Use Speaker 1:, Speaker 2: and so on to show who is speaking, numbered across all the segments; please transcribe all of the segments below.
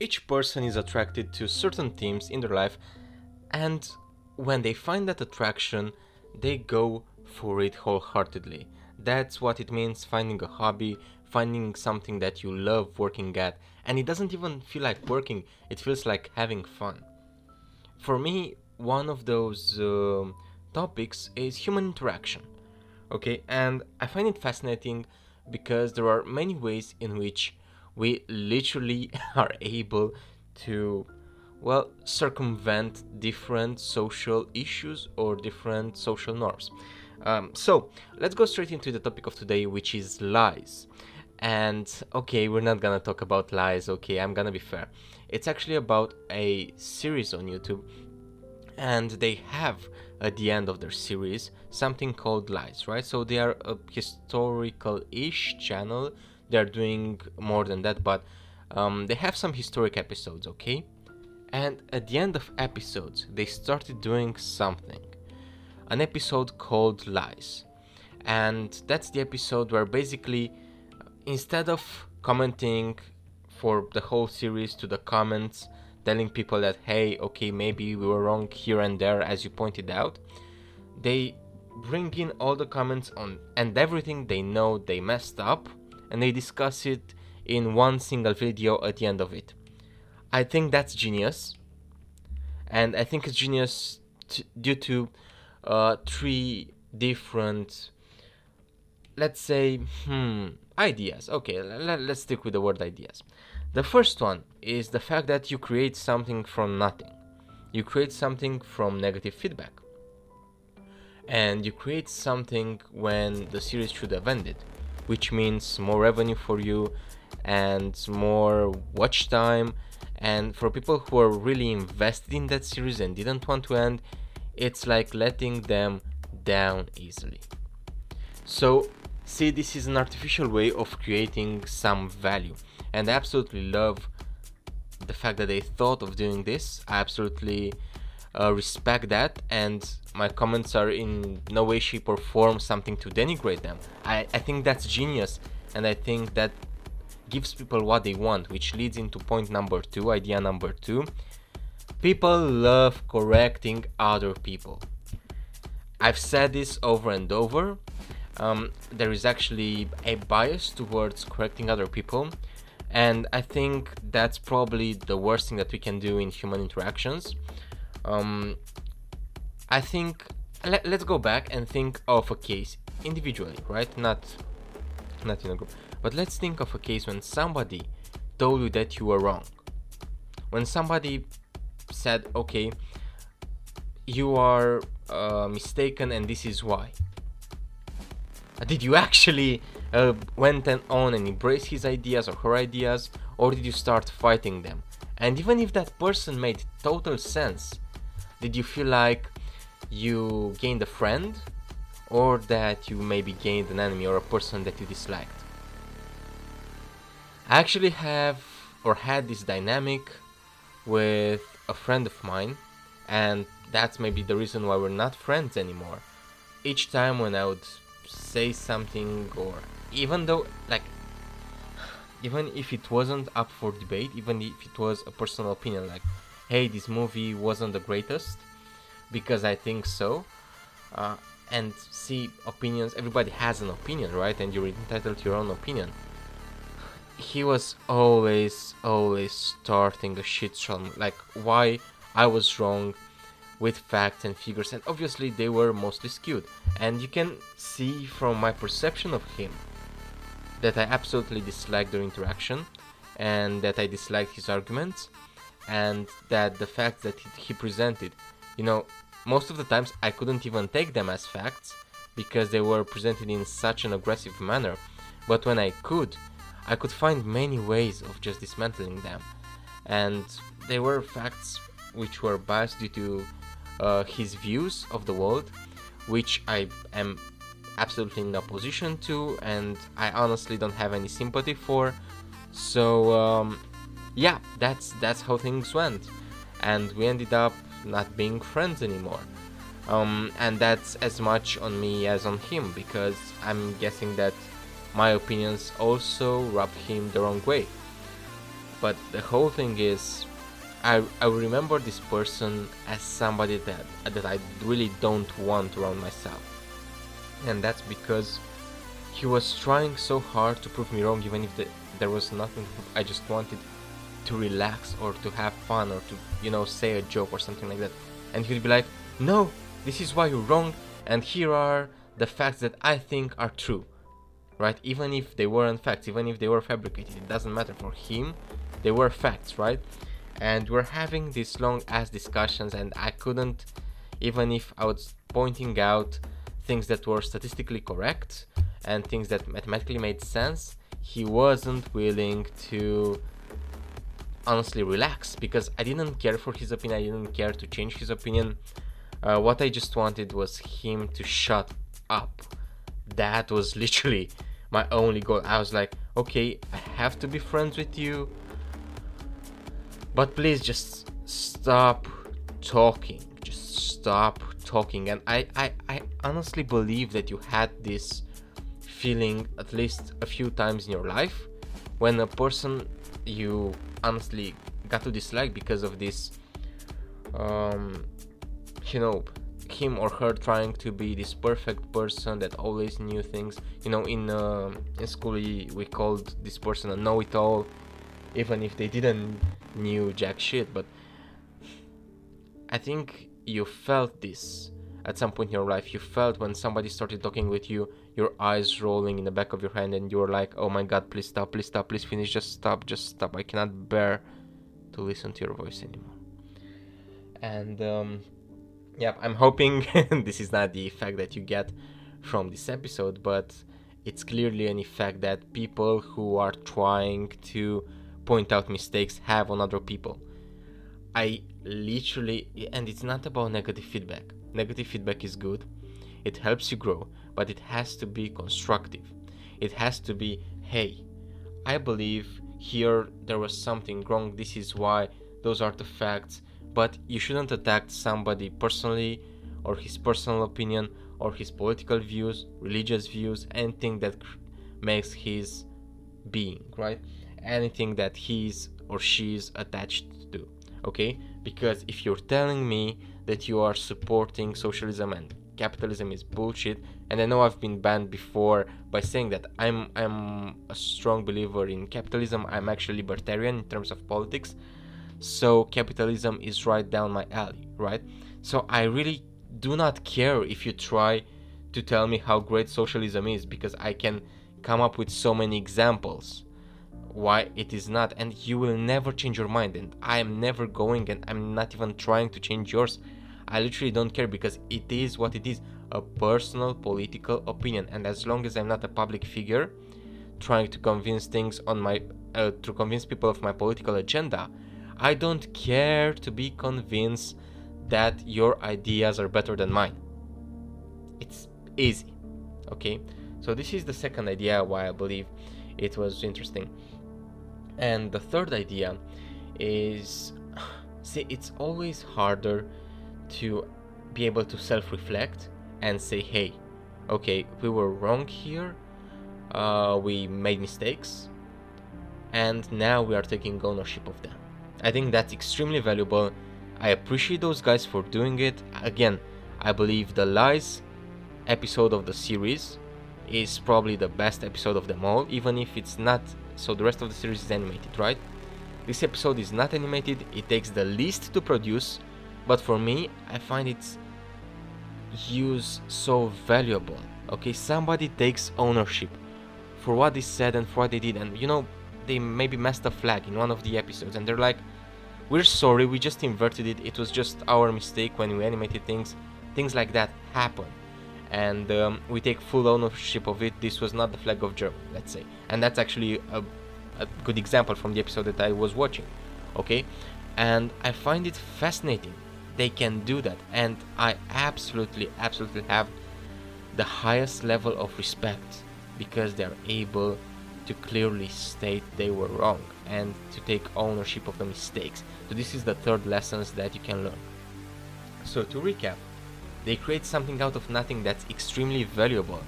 Speaker 1: each person is attracted to certain themes in their life, and when they find that attraction, they go for it wholeheartedly. That's what it means finding a hobby, finding something that you love working at, and it doesn't even feel like working, it feels like having fun. For me, one of those uh, topics is human interaction. Okay, and I find it fascinating because there are many ways in which we literally are able to well circumvent different social issues or different social norms. Um, so let's go straight into the topic of today which is lies. And okay we're not gonna talk about lies okay i'm gonna be fair. It's actually about a series on youtube and they have at the end of their series something called lies right? So they are a historical-ish channel they're doing more than that but um, they have some historic episodes okay? And at the end of episodes they started doing something. An episode called lies. And that's the episode where basically instead of commenting for the whole series to the comments telling people that hey okay maybe we were wrong here and there as you pointed out they bring in all the comments on and everything they know they messed up and they discuss it in one single video at the end of it. I think that's genius. And i think it's genius t- due to uh, three different let's say hmm ideas. Okay let, let's stick with the word ideas. The first one is the fact that you create something from nothing. You create something from negative feedback. And you create something when the series should have ended which means more revenue for you and more watch time. And for people who are really invested in that series and didn't want to end it's like letting them down easily. So see this is an artificial way of creating some value. And i absolutely love the fact that they thought of doing this. I absolutely uh, respect that and my comments are in no way shape or form something to denigrate them. I, I think that's genius and i think that gives people what they want which leads into point number two idea number two. People love correcting other people. I've said this over and over. Um, there is actually a bias towards correcting other people and i think that's probably the worst thing that we can do in human interactions um, I think let, let's go back and think of a case individually, right? Not not in a group. But let's think of a case when somebody told you that you were wrong. When somebody said, "Okay, you are uh, mistaken, and this is why." Did you actually uh, went and on and embrace his ideas or her ideas, or did you start fighting them? And even if that person made total sense, did you feel like you gained a friend or that you maybe gained an enemy or a person that you disliked? I actually have or had this dynamic with a friend of mine, and that's maybe the reason why we're not friends anymore. Each time when I would say something, or even though, like, even if it wasn't up for debate, even if it was a personal opinion, like, hey, this movie wasn't the greatest because I think so. Uh, and see opinions, everybody has an opinion, right? And you're entitled to your own opinion. He was always, always starting a shitstorm, like why I was wrong with facts and figures, and obviously they were mostly skewed. And you can see from my perception of him that I absolutely disliked their interaction and that I disliked his arguments and that the facts that he presented, you know, most of the times I couldn't even take them as facts because they were presented in such an aggressive manner, but when I could, I could find many ways of just dismantling them. And they were facts which were biased due to uh, his views of the world, which I am absolutely in opposition to, and I honestly don't have any sympathy for. So um, yeah, that's that's how things went, and we ended up not being friends anymore. Um, and that's as much on me as on him because I'm guessing that my opinions also rubbed him the wrong way. but the whole thing is I, I remember this person as somebody that that I really don't want around myself. And that's because he was trying so hard to prove me wrong even if the, there was nothing I just wanted to relax or to have fun or to you know say a joke or something like that. And he'd be like, "No, this is why you're wrong and here are the facts that I think are true." Right? Even if they weren't facts, even if they were fabricated, it doesn't matter for him. They were facts, right? and we're having these long ass discussions and i couldn't even if i was pointing out things that were statistically correct and things that mathematically made sense he wasn't willing to honestly relax because i didn't care for his opinion i didn't care to change his opinion. Uh, what i just wanted was him to shut up. That was literally my only goal. I was like okay i have to be friends with you but please just stop talking just stop talking. And I, I i honestly believe that you had this feeling at least a few times in your life when a person you honestly got to dislike because of this um you know him or her trying to be this perfect person that always knew things you know in uh, in school we, we called this person a know-it-all even if they didn't knew jack shit but i think you felt this at some point in your life you felt when somebody started talking with you your eyes rolling in the back of your head and you were like oh my god please stop please stop please finish just stop just stop i cannot bear to listen to your voice anymore and um yeah i'm hoping this is not the effect that you get from this episode but it's clearly an effect that people who are trying to point out mistakes have on other people. I literally, and it's not about negative feedback. Negative feedback is good, it helps you grow, but it has to be constructive. It has to be, hey, I believe here there was something wrong, this is why, those are the facts, but you shouldn't attack somebody personally or his personal opinion or his political views, religious views, anything that makes his being, right? anything that he's or she's attached to okay because if you're telling me that you are supporting socialism and capitalism is bullshit. And i know i've been banned before by saying that i'm i'm a strong believer in capitalism. I'm actually libertarian in terms of politics. So capitalism is right down my alley right? So i really do not care if you try to tell me how great socialism is because i can come up with so many examples why it is not. And you will never change your mind. And i am never going and i'm not even trying to change yours i literally don't care because it is what it is a personal political opinion. And as long as i'm not a public figure trying to convince things on my uh, to convince people of my political agenda i don't care to be convinced that your ideas are better than mine. It's easy okay? So this is the second idea why i believe it was interesting. And the third idea is see, it's always harder to be able to self reflect and say, hey, okay, we were wrong here, uh, we made mistakes, and now we are taking ownership of them. I think that's extremely valuable. I appreciate those guys for doing it. Again, I believe the lies episode of the series is probably the best episode of them all, even if it's not so the rest of the series is animated, right? This episode is not animated, it takes the least to produce, but for me, I find its use so valuable. Okay, somebody takes ownership for what they said and for what they did, and you know, they maybe messed a flag in one of the episodes, and they're like, We're sorry, we just inverted it, it was just our mistake when we animated things. Things like that happen and um, we take full ownership of it. This was not the flag of Germany, let's say, and that's actually a, a good example from the episode that I was watching. Okay, and I find it fascinating. They can do that, and I absolutely, absolutely have the highest level of respect because they're able to clearly state they were wrong and to take ownership of the mistakes. So this is the third lessons that you can learn. So to recap, they create something out of nothing that's extremely valuable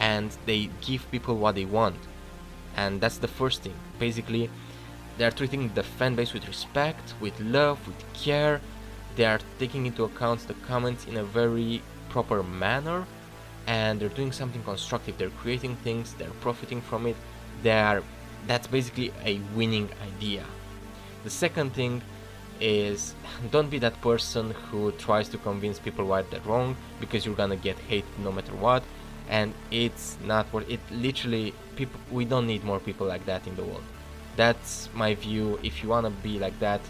Speaker 1: and they give people what they want. And that's the first thing. Basically, they are treating the fan base with respect, with love, with care. They are taking into account the comments in a very proper manner and they're doing something constructive. They're creating things, they're profiting from it. They are that's basically a winning idea. The second thing is don't be that person who tries to convince people why they're wrong because you're gonna get hate no matter what and it's not worth it literally people we don't need more people like that in the world that's my view if you want to be like that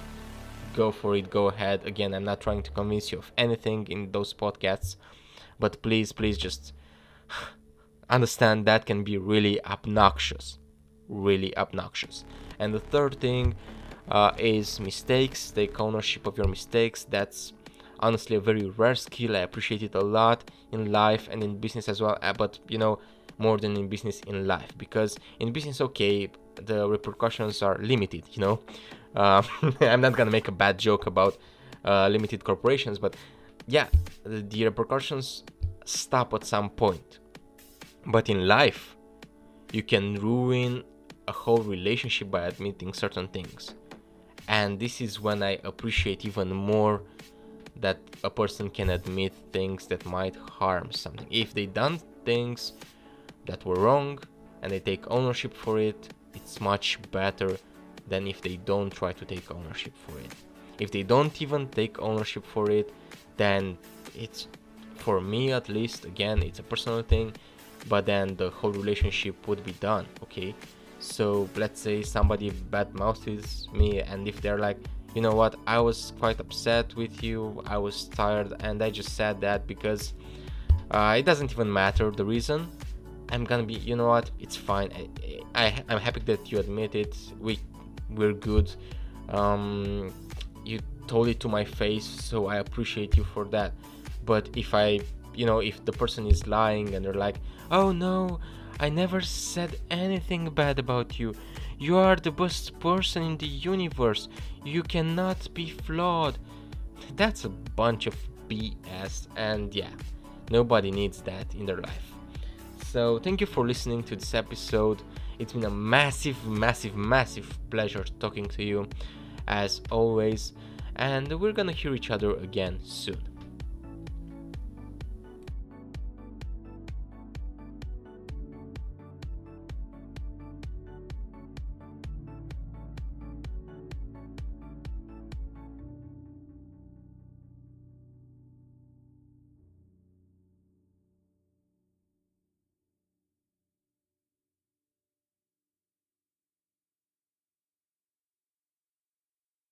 Speaker 1: go for it go ahead. Again i'm not trying to convince you of anything in those podcasts but please please just understand that can be really obnoxious really obnoxious. And the third thing uh, is mistakes take ownership of your mistakes. That's honestly a very rare skill. I appreciate it a lot in life and in business as well uh, but you know more than in business in life. Because in business okay the repercussions are limited you know? Uh, i'm not gonna make a bad joke about uh, limited corporations but yeah the, the repercussions stop at some point. But in life you can ruin a whole relationship by admitting certain things. And this is when i appreciate even more that a person can admit things that might harm something. If they done things that were wrong and they take ownership for it it's much better than if they don't try to take ownership for it. If they don't even take ownership for it then it's for me at least again it's a personal thing but then the whole relationship would be done okay? So let's say somebody bad mouths me and if they're like you know what? I was quite upset with you. I was tired and i just said that because uh, it doesn't even matter the reason i'm gonna be you know what? It's fine. I, I i'm happy that you admit it. We we're good. Um you told it to my face so i appreciate you for that. But if i you know if the person is lying and they're like oh no i never said anything bad about you. You are the best person in the universe. You cannot be flawed. That's a bunch of bs and yeah nobody needs that in their life so thank you for listening to this episode. It's been a massive massive massive pleasure talking to you as always and we're gonna hear each other again soon